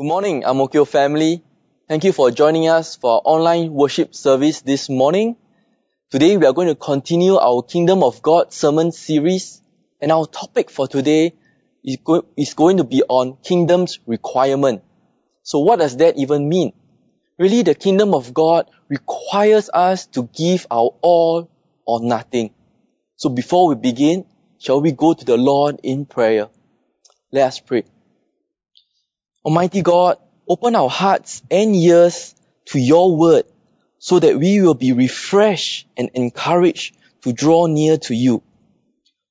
Good morning, Amokyo family. Thank you for joining us for our online worship service this morning. Today we are going to continue our Kingdom of God sermon series and our topic for today is, go- is going to be on kingdom's requirement. So what does that even mean? Really the kingdom of God requires us to give our all or nothing. So before we begin, shall we go to the Lord in prayer? Let us pray. Almighty God, open our hearts and ears to your word so that we will be refreshed and encouraged to draw near to you.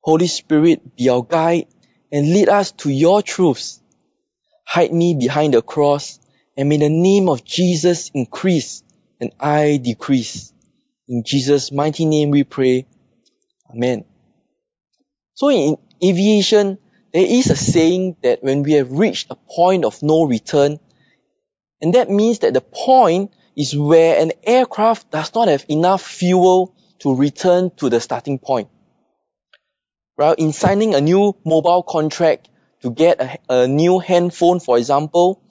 Holy Spirit, be our guide and lead us to your truths. Hide me behind the cross and may the name of Jesus increase and I decrease. In Jesus' mighty name we pray. Amen. So in aviation, there is a saying that when we have reached a point of no return, and that means that the point is where an aircraft does not have enough fuel to return to the starting point. Well, in signing a new mobile contract to get a, a new handphone, for example,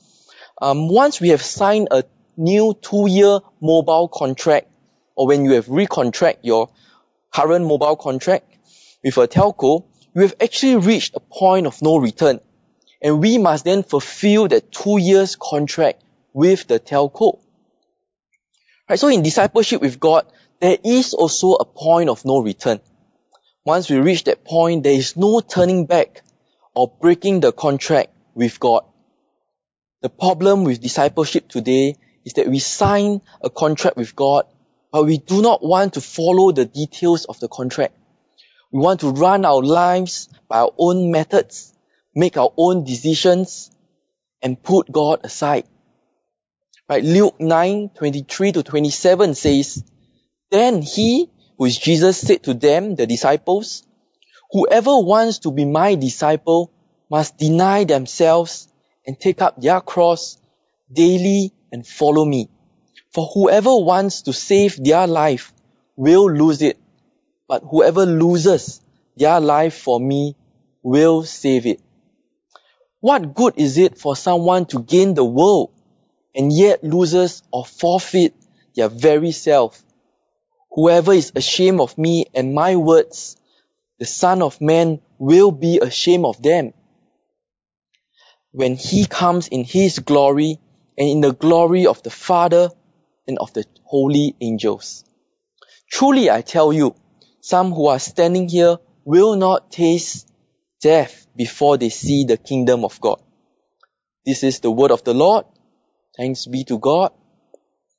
um, once we have signed a new two-year mobile contract, or when you have recontract your current mobile contract with a telco, we have actually reached a point of no return. And we must then fulfill that two years contract with the telco. Right, so in discipleship with God, there is also a point of no return. Once we reach that point, there is no turning back or breaking the contract with God. The problem with discipleship today is that we sign a contract with God, but we do not want to follow the details of the contract. We want to run our lives by our own methods, make our own decisions, and put God aside. Right? Luke 9, 23 to 27 says, Then he, who is Jesus, said to them, the disciples, Whoever wants to be my disciple must deny themselves and take up their cross daily and follow me. For whoever wants to save their life will lose it but whoever loses their life for me will save it. What good is it for someone to gain the world and yet loses or forfeit their very self? Whoever is ashamed of me and my words, the Son of Man will be ashamed of them. When he comes in his glory and in the glory of the Father and of the holy angels. Truly I tell you, some who are standing here will not taste death before they see the kingdom of God. This is the word of the Lord. Thanks be to God.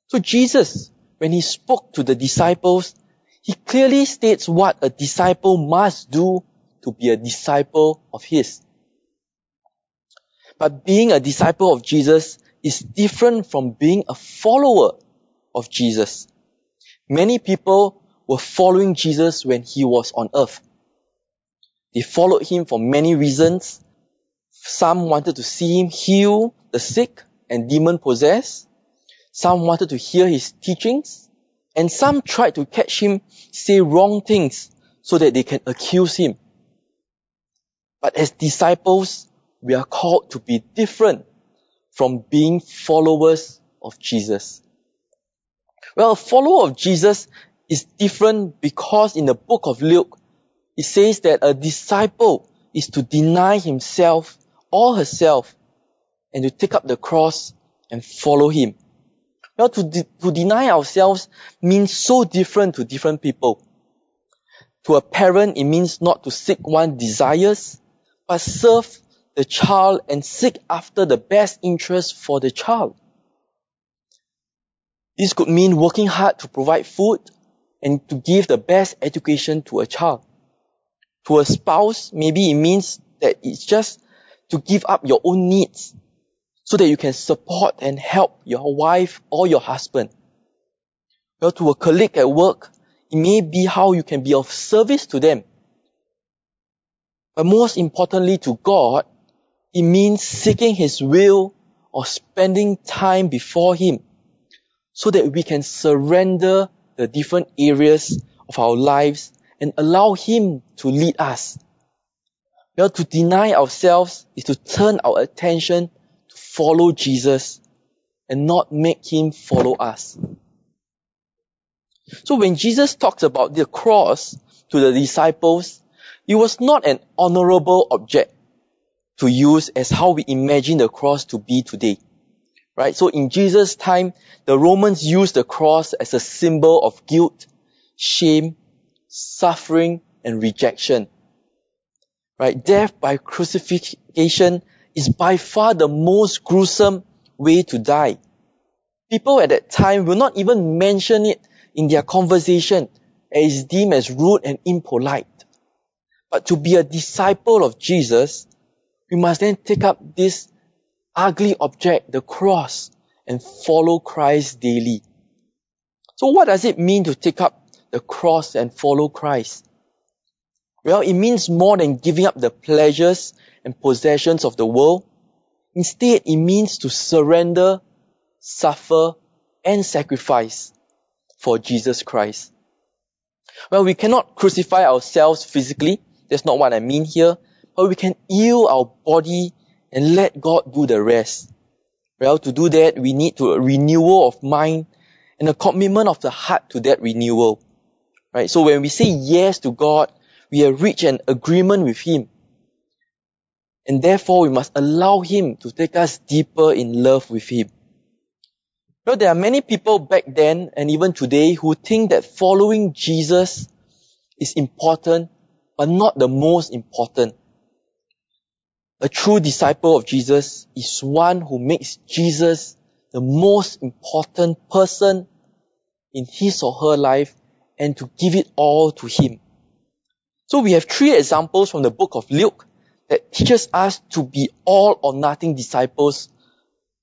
So Jesus, when he spoke to the disciples, he clearly states what a disciple must do to be a disciple of his. But being a disciple of Jesus is different from being a follower of Jesus. Many people were following Jesus when he was on earth. They followed him for many reasons. Some wanted to see him heal the sick and demon possessed. Some wanted to hear his teachings. And some tried to catch him say wrong things so that they can accuse him. But as disciples, we are called to be different from being followers of Jesus. Well, a follower of Jesus is different because in the book of Luke, it says that a disciple is to deny himself or herself and to take up the cross and follow him. Now, to, de- to deny ourselves means so different to different people. To a parent, it means not to seek one's desires, but serve the child and seek after the best interest for the child. This could mean working hard to provide food and to give the best education to a child. To a spouse, maybe it means that it's just to give up your own needs so that you can support and help your wife or your husband. Well, to a colleague at work, it may be how you can be of service to them. But most importantly to God, it means seeking His will or spending time before Him so that we can surrender the different areas of our lives and allow Him to lead us. Well, to deny ourselves is to turn our attention to follow Jesus and not make him follow us. So when Jesus talked about the cross to the disciples, it was not an honorable object to use as how we imagine the cross to be today. Right? So in Jesus' time, the Romans used the cross as a symbol of guilt, shame, suffering, and rejection. Right? Death by crucifixion is by far the most gruesome way to die. People at that time will not even mention it in their conversation as deemed as rude and impolite. But to be a disciple of Jesus, we must then take up this ugly object, the cross, and follow Christ daily. So what does it mean to take up the cross and follow Christ? Well, it means more than giving up the pleasures and possessions of the world. Instead, it means to surrender, suffer, and sacrifice for Jesus Christ. Well, we cannot crucify ourselves physically. That's not what I mean here. But we can yield our body and let God do the rest. Well, to do that, we need to a renewal of mind and a commitment of the heart to that renewal. Right? So when we say yes to God, we have reached an agreement with Him. And therefore, we must allow Him to take us deeper in love with Him. Well, there are many people back then and even today who think that following Jesus is important, but not the most important. A true disciple of Jesus is one who makes Jesus the most important person in his or her life and to give it all to him. So we have three examples from the book of Luke that teaches us to be all or nothing disciples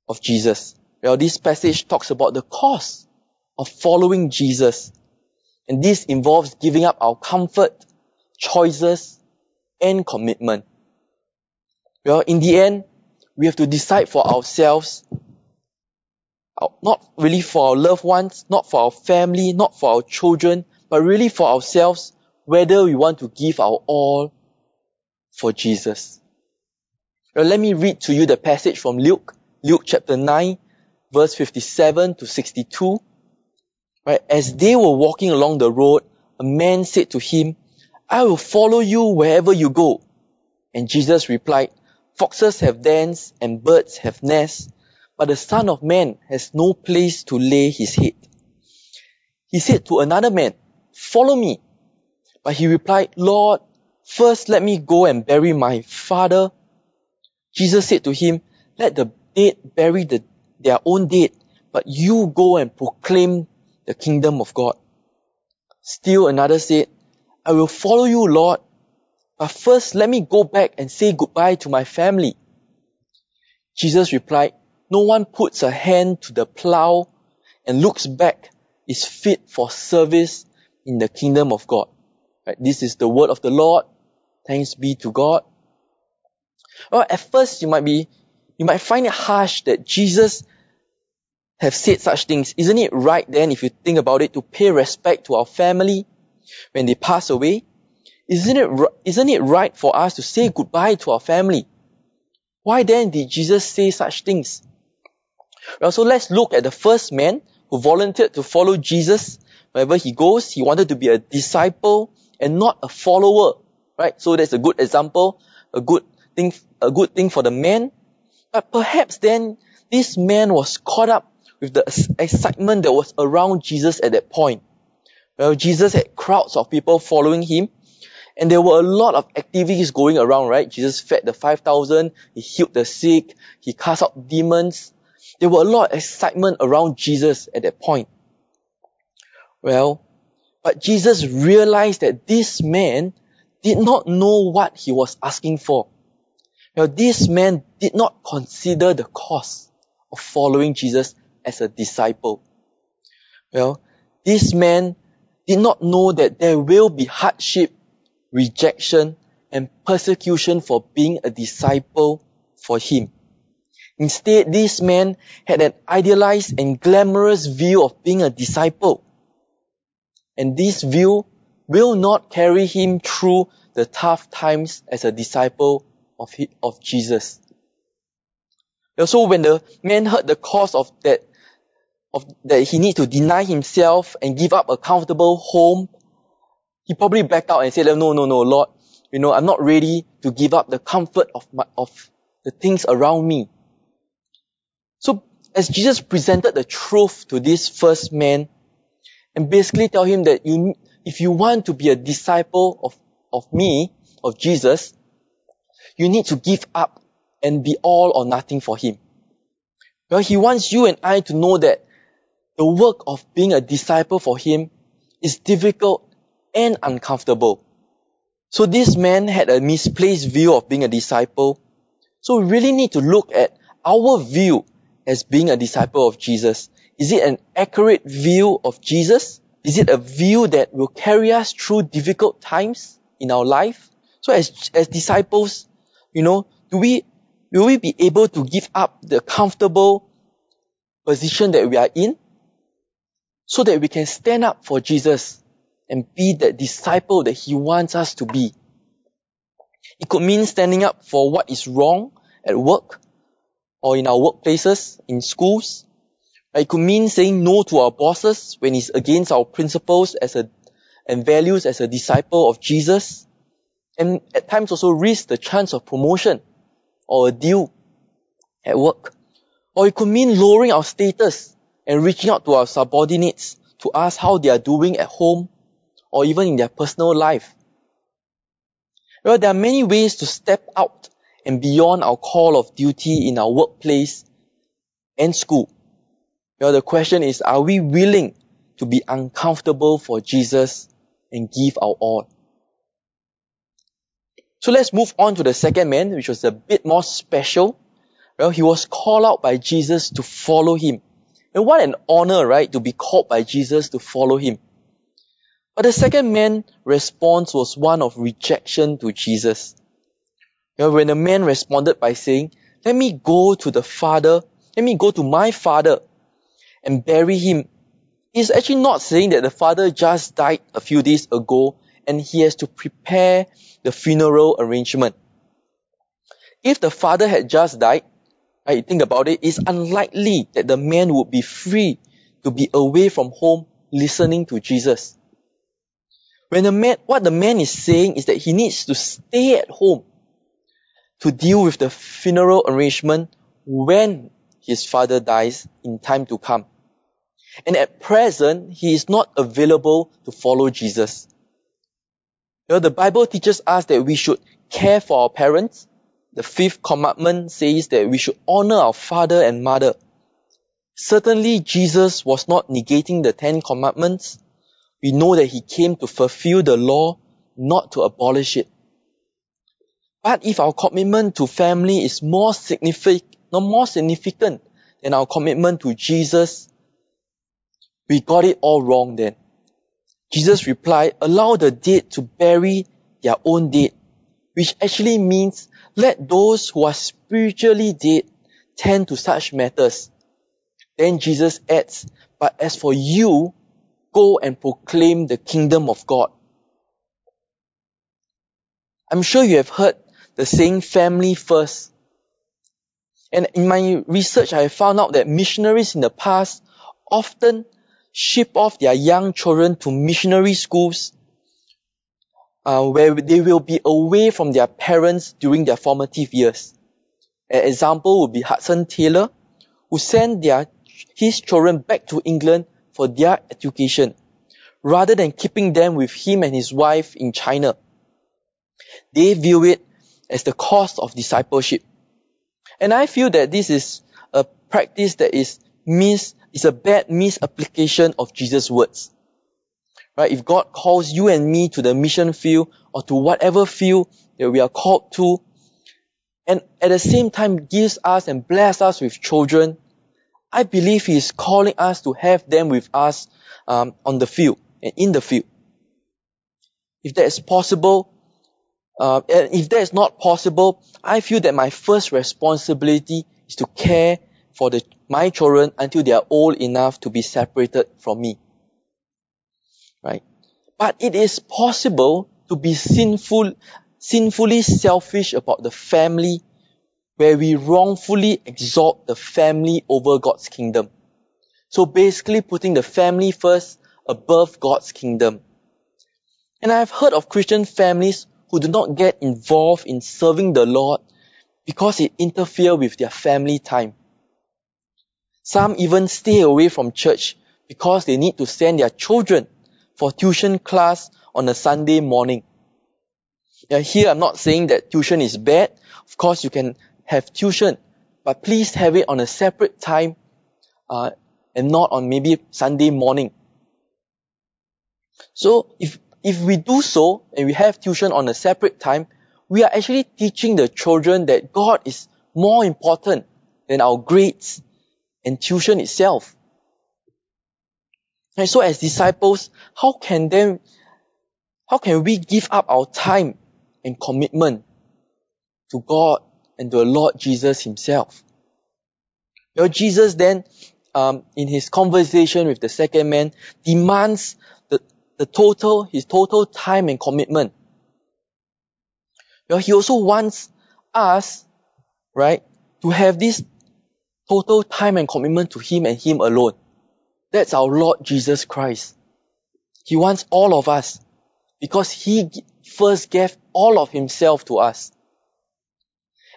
of Jesus. Well, this passage talks about the cost of following Jesus. And this involves giving up our comfort, choices, and commitment. Well, in the end, we have to decide for ourselves, not really for our loved ones, not for our family, not for our children, but really for ourselves, whether we want to give our all for Jesus. Now, let me read to you the passage from Luke, Luke chapter 9, verse 57 to 62. Right? As they were walking along the road, a man said to him, I will follow you wherever you go. And Jesus replied, Foxes have dens and birds have nests, but the Son of Man has no place to lay his head. He said to another man, Follow me. But he replied, Lord, first let me go and bury my father. Jesus said to him, Let the dead bury the, their own dead, but you go and proclaim the kingdom of God. Still another said, I will follow you, Lord, but first let me go back and say goodbye to my family. Jesus replied, No one puts a hand to the plow and looks back is fit for service in the kingdom of God. Right? This is the word of the Lord. Thanks be to God. Well, at first you might be, you might find it harsh that Jesus have said such things. Isn't it right then, if you think about it, to pay respect to our family when they pass away? Isn't it, isn't it right for us to say goodbye to our family? Why then did Jesus say such things? Well, so let's look at the first man who volunteered to follow Jesus. Wherever he goes, he wanted to be a disciple and not a follower, right? So that's a good example, a good thing, a good thing for the man. But perhaps then this man was caught up with the excitement that was around Jesus at that point. Well, Jesus had crowds of people following him, and there were a lot of activities going around, right? Jesus fed the 5,000, he healed the sick, he cast out demons. There were a lot of excitement around Jesus at that point. Well, but Jesus realized that this man did not know what he was asking for. Now, this man did not consider the cost of following Jesus as a disciple. Well, this man did not know that there will be hardship, rejection, and persecution for being a disciple for him. Instead, this man had an idealized and glamorous view of being a disciple and this view will not carry him through the tough times as a disciple of, of Jesus. So when the man heard the cause of that, of that he need to deny himself and give up a comfortable home, he probably backed out and said, no, no, no, Lord, you know, I'm not ready to give up the comfort of my, of the things around me. So as Jesus presented the truth to this first man and basically tell him that you, if you want to be a disciple of, of me, of Jesus, you need to give up and be all or nothing for him. Well, he wants you and I to know that the work of being a disciple for him is difficult and uncomfortable. So this man had a misplaced view of being a disciple. So we really need to look at our view as being a disciple of Jesus. Is it an accurate view of Jesus? Is it a view that will carry us through difficult times in our life? So as, as disciples, you know, do we, will we be able to give up the comfortable position that we are in so that we can stand up for Jesus and be that disciple that he wants us to be? It could mean standing up for what is wrong at work or in our workplaces, in schools. It could mean saying no to our bosses when it's against our principles as a, and values as a disciple of Jesus. And at times also risk the chance of promotion or a deal at work. Or it could mean lowering our status and reaching out to our subordinates to ask how they are doing at home or even in their personal life. Well, there are many ways to step out and beyond our call of duty in our workplace and school. Well, the question is, are we willing to be uncomfortable for Jesus and give our all? So let's move on to the second man, which was a bit more special. Well, he was called out by Jesus to follow him. And what an honor, right, to be called by Jesus to follow him. But the second man's response was one of rejection to Jesus. You know, when the man responded by saying, let me go to the father, let me go to my father and bury him. He's actually not saying that the father just died a few days ago and he has to prepare the funeral arrangement. If the father had just died, right, think about it, it's unlikely that the man would be free to be away from home listening to Jesus. When the man, what the man is saying is that he needs to stay at home to deal with the funeral arrangement when his father dies in time to come. And at present, he is not available to follow Jesus. You know, the Bible teaches us that we should care for our parents. The fifth commandment says that we should honor our father and mother. Certainly, Jesus was not negating the Ten Commandments, we know that he came to fulfill the law, not to abolish it. But if our commitment to family is more significant, more significant than our commitment to Jesus, we got it all wrong then. Jesus replied, allow the dead to bury their own dead, which actually means let those who are spiritually dead tend to such matters. Then Jesus adds, but as for you, go and proclaim the kingdom of God. I'm sure you have heard the saying family first. And in my research, I found out that missionaries in the past often ship off their young children to missionary schools uh, where they will be away from their parents during their formative years. An example would be Hudson Taylor, who sent their, his children back to England for their education, rather than keeping them with him and his wife in China. They view it as the cost of discipleship. And I feel that this is a practice that is mis, is a bad misapplication of Jesus' words. Right? If God calls you and me to the mission field or to whatever field that we are called to, and at the same time gives us and bless us with children, I believe He is calling us to have them with us um, on the field and in the field. If that is possible, uh, and if that is not possible, I feel that my first responsibility is to care for the, my children until they are old enough to be separated from me. Right? But it is possible to be sinful, sinfully selfish about the family where we wrongfully exalt the family over God's kingdom. So basically putting the family first above God's kingdom. And I have heard of Christian families who do not get involved in serving the Lord because it interferes with their family time. Some even stay away from church because they need to send their children for tuition class on a Sunday morning. Now here I'm not saying that tuition is bad. Of course you can have tuition, but please have it on a separate time uh, and not on maybe Sunday morning. So if if we do so and we have tuition on a separate time, we are actually teaching the children that God is more important than our grades and tuition itself. And so as disciples, how can them, how can we give up our time and commitment to God and to the Lord Jesus himself? Well, Jesus then, um, in his conversation with the second man, demands the, the total, his total time and commitment. Well, he also wants us, right, to have this total time and commitment to him and him alone. That's our Lord Jesus Christ. He wants all of us because he first gave all of himself to us.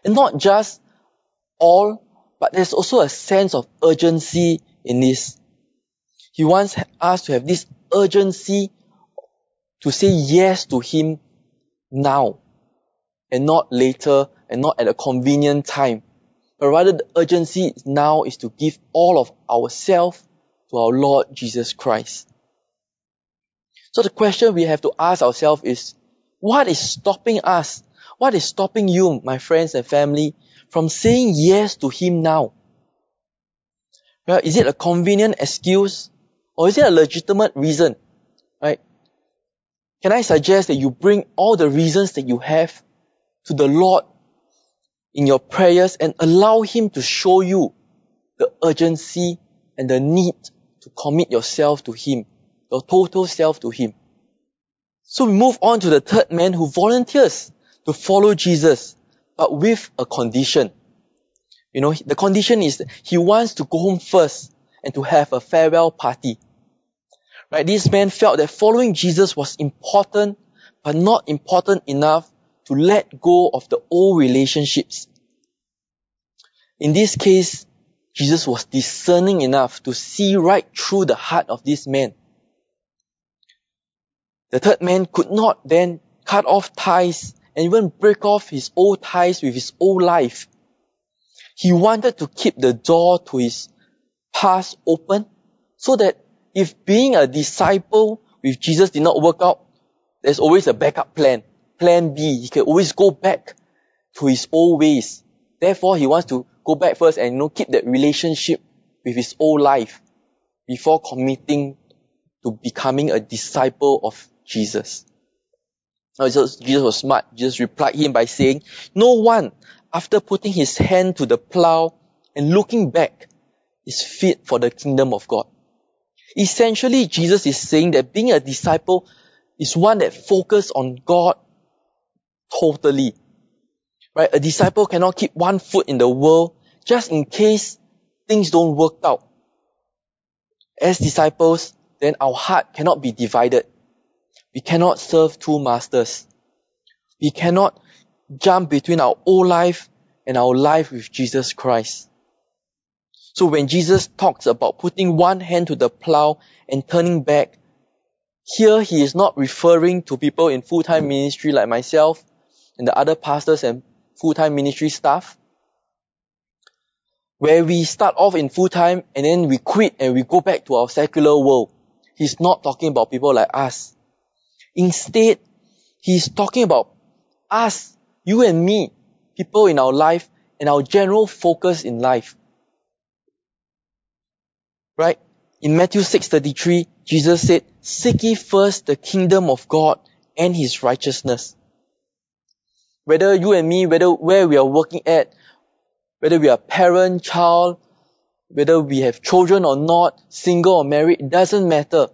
And not just all, but there's also a sense of urgency in this. He wants us to have this urgency to say yes to him now and not later and not at a convenient time. But rather the urgency now is to give all of ourselves to our Lord Jesus Christ. So the question we have to ask ourselves is, what is stopping us? What is stopping you, my friends and family, from saying yes to Him now? Well, is it a convenient excuse or is it a legitimate reason? Right? Can I suggest that you bring all the reasons that you have to the Lord in your prayers and allow Him to show you the urgency and the need to commit yourself to Him, your total self to Him. So we move on to the third man who volunteers to follow Jesus, but with a condition. You know, the condition is he wants to go home first and to have a farewell party. Right? This man felt that following Jesus was important, but not important enough to let go of the old relationships. In this case, Jesus was discerning enough to see right through the heart of this man. The third man could not then cut off ties and even break off his old ties with his old life. He wanted to keep the door to his past open so that if being a disciple with Jesus did not work out, there's always a backup plan. Plan B. He can always go back to his old ways. Therefore, he wants to go back first and you know, keep that relationship with his old life before committing to becoming a disciple of Jesus. Now, Jesus was smart. Jesus replied him by saying, no one, after putting his hand to the plow and looking back, is fit for the kingdom of God. Essentially, Jesus is saying that being a disciple is one that focuses on God totally. Right? A disciple cannot keep one foot in the world just in case things don't work out. As disciples, then our heart cannot be divided. We cannot serve two masters. We cannot jump between our old life and our life with Jesus Christ. So when Jesus talks about putting one hand to the plow and turning back, here he is not referring to people in full-time ministry like myself and the other pastors and full-time ministry staff where we start off in full time and then we quit and we go back to our secular world. He's not talking about people like us. Instead, he's talking about us, you and me, people in our life and our general focus in life. Right? In Matthew 6:33, Jesus said, "Seek ye first the kingdom of God and his righteousness." Whether you and me, whether where we are working at, whether we are parent, child, whether we have children or not, single or married, it doesn't matter.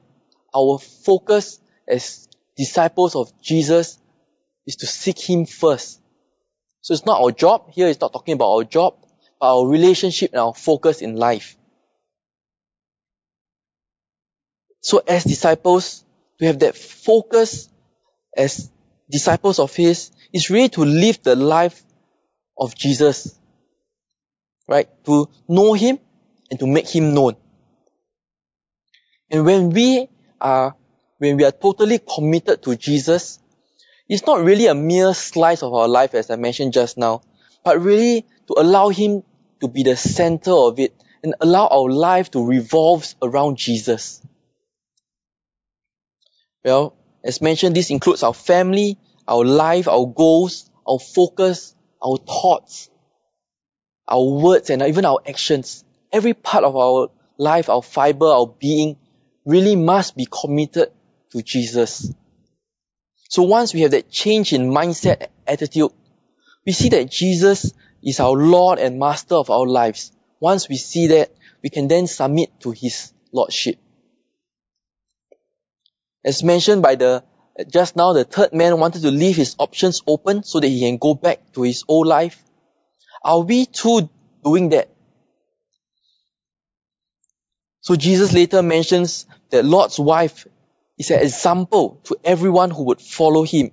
Our focus as disciples of Jesus is to seek Him first So it's not our job. Here it's not talking about our job, but our relationship and our focus in life. So as disciples, to have that focus as disciples of His is really to live the life of Jesus. Right? To know Him and to make Him known. And when we are, when we are totally committed to Jesus, it's not really a mere slice of our life as I mentioned just now, but really to allow Him to be the center of it and allow our life to revolve around Jesus. Well, as mentioned, this includes our family, our life, our goals, our focus, our thoughts, our words, and even our actions. Every part of our life, our fiber, our being really must be committed to Jesus. So once we have that change in mindset, attitude, we see that Jesus is our Lord and Master of our lives. Once we see that, we can then submit to His Lordship. As mentioned by the, just now, the third man wanted to leave his options open so that he can go back to his old life. Are we too doing that? So Jesus later mentions that Lot's wife is an example to everyone who would follow him.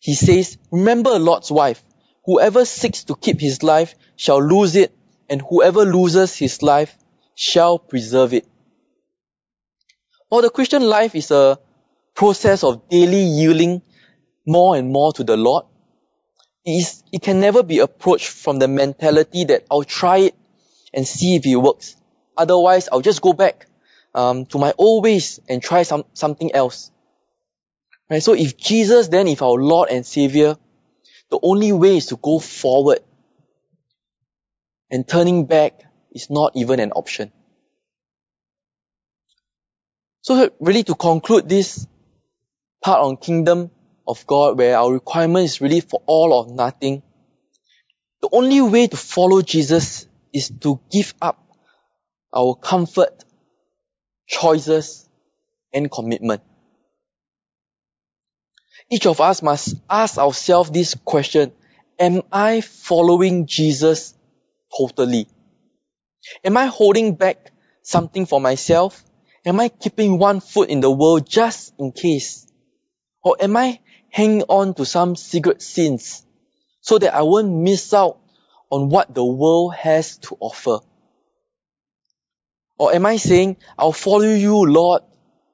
He says, remember Lot's wife. Whoever seeks to keep his life shall lose it, and whoever loses his life shall preserve it. While the Christian life is a process of daily yielding more and more to the Lord, it, is, it can never be approached from the mentality that I'll try it and see if it works. Otherwise, I'll just go back um, to my old ways and try some, something else. Right? So if Jesus then, if our Lord and Savior, the only way is to go forward. And turning back is not even an option. So really to conclude this part on kingdom of God where our requirement is really for all or nothing, the only way to follow Jesus is to give up our comfort, choices, and commitment. Each of us must ask ourselves this question, am I following Jesus totally? Am I holding back something for myself? Am I keeping one foot in the world just in case? Or am I hanging on to some secret sins so that I won't miss out on what the world has to offer? Or am I saying, I'll follow you, Lord,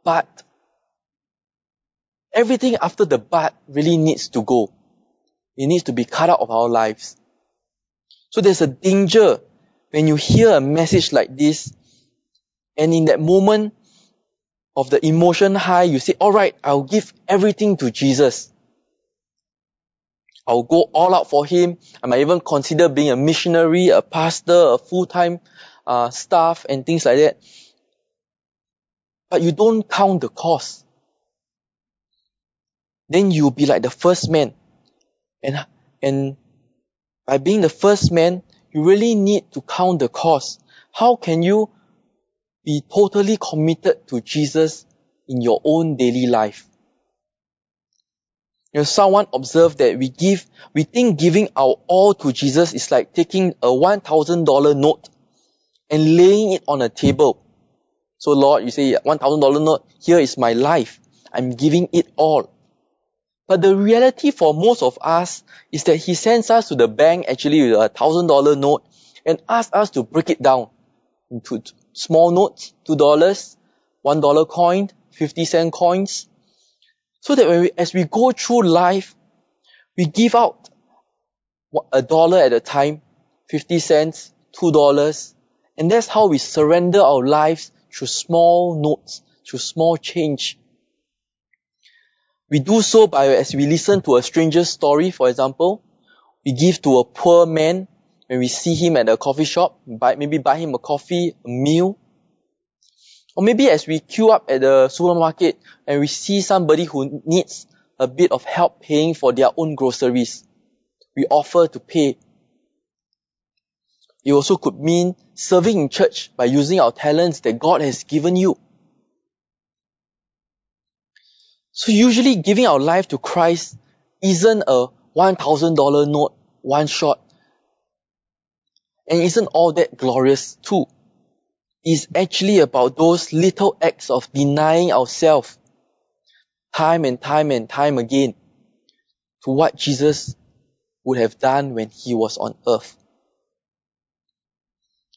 but everything after the but really needs to go. It needs to be cut out of our lives. So there's a danger when you hear a message like this, and in that moment of the emotion high, you say, alright, I'll give everything to Jesus. I'll go all out for Him. I might even consider being a missionary, a pastor, a full-time uh, staff and things like that. But you don't count the cost. Then you'll be like the first man. And, and by being the first man, you really need to count the cost. How can you be totally committed to Jesus in your own daily life? You know, someone observed that we give, we think giving our all to Jesus is like taking a $1,000 note and laying it on a table. So Lord, you say $1,000 note, here is my life. I'm giving it all. But the reality for most of us is that He sends us to the bank actually with a $1,000 note and asks us to break it down into small notes, $2, $1 coin, 50 cent coins. So that we, as we go through life, we give out a dollar at a time, 50 cents, $2, and that's how we surrender our lives through small notes, through small change. We do so by, as we listen to a stranger's story, for example, we give to a poor man when we see him at a coffee shop, buy, maybe buy him a coffee, a meal. Or maybe as we queue up at the supermarket and we see somebody who needs a bit of help paying for their own groceries, we offer to pay it also could mean serving in church by using our talents that God has given you. So usually giving our life to Christ isn't a $1,000 note one shot. And isn't all that glorious too? It's actually about those little acts of denying ourselves time and time and time again to what Jesus would have done when he was on earth.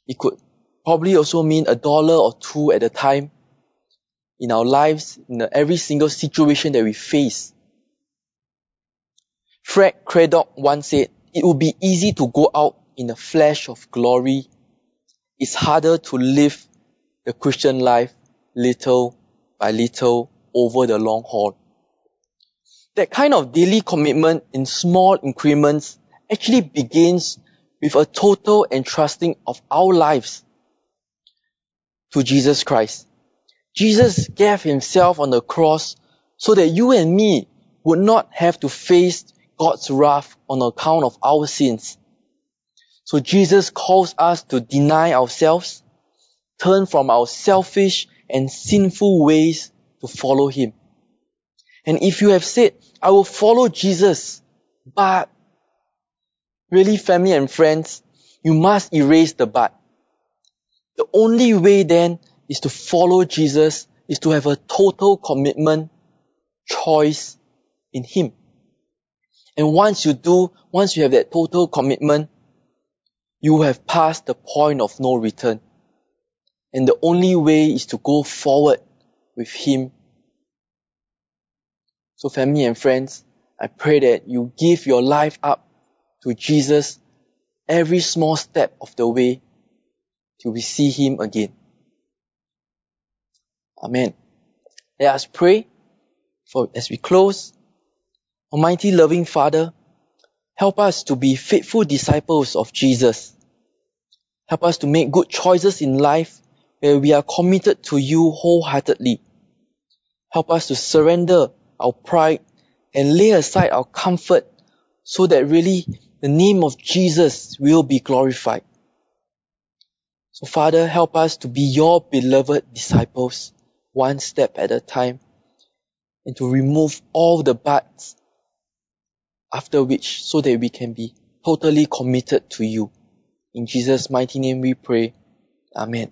It could probably also mean a dollar or two at a time in our lives, in every single situation that we face. Fred Craddock once said, it would be easy to go out in a flash of glory. It's harder to live the Christian life little by little over the long haul. That kind of daily commitment in small increments actually begins with a total entrusting of our lives to Jesus Christ. Jesus gave himself on the cross so that you and me would not have to face God's wrath on account of our sins. So Jesus calls us to deny ourselves, turn from our selfish and sinful ways to follow Him. And if you have said, I will follow Jesus, but really family and friends, you must erase the but. The only way then is to follow Jesus, is to have a total commitment, choice in Him. And once you do, once you have that total commitment, you have passed the point of no return. And the only way is to go forward with Him. So family and friends, I pray that you give your life up to Jesus every small step of the way till we see Him again. Amen. Let us pray for as we close. Almighty loving Father, help us to be faithful disciples of Jesus. Help us to make good choices in life where we are committed to you wholeheartedly. Help us to surrender our pride and lay aside our comfort so that really the name of Jesus will be glorified. So Father, help us to be your beloved disciples one step at a time and to remove all the buts after which so that we can be totally committed to you. In Jesus' mighty name we pray. Amen.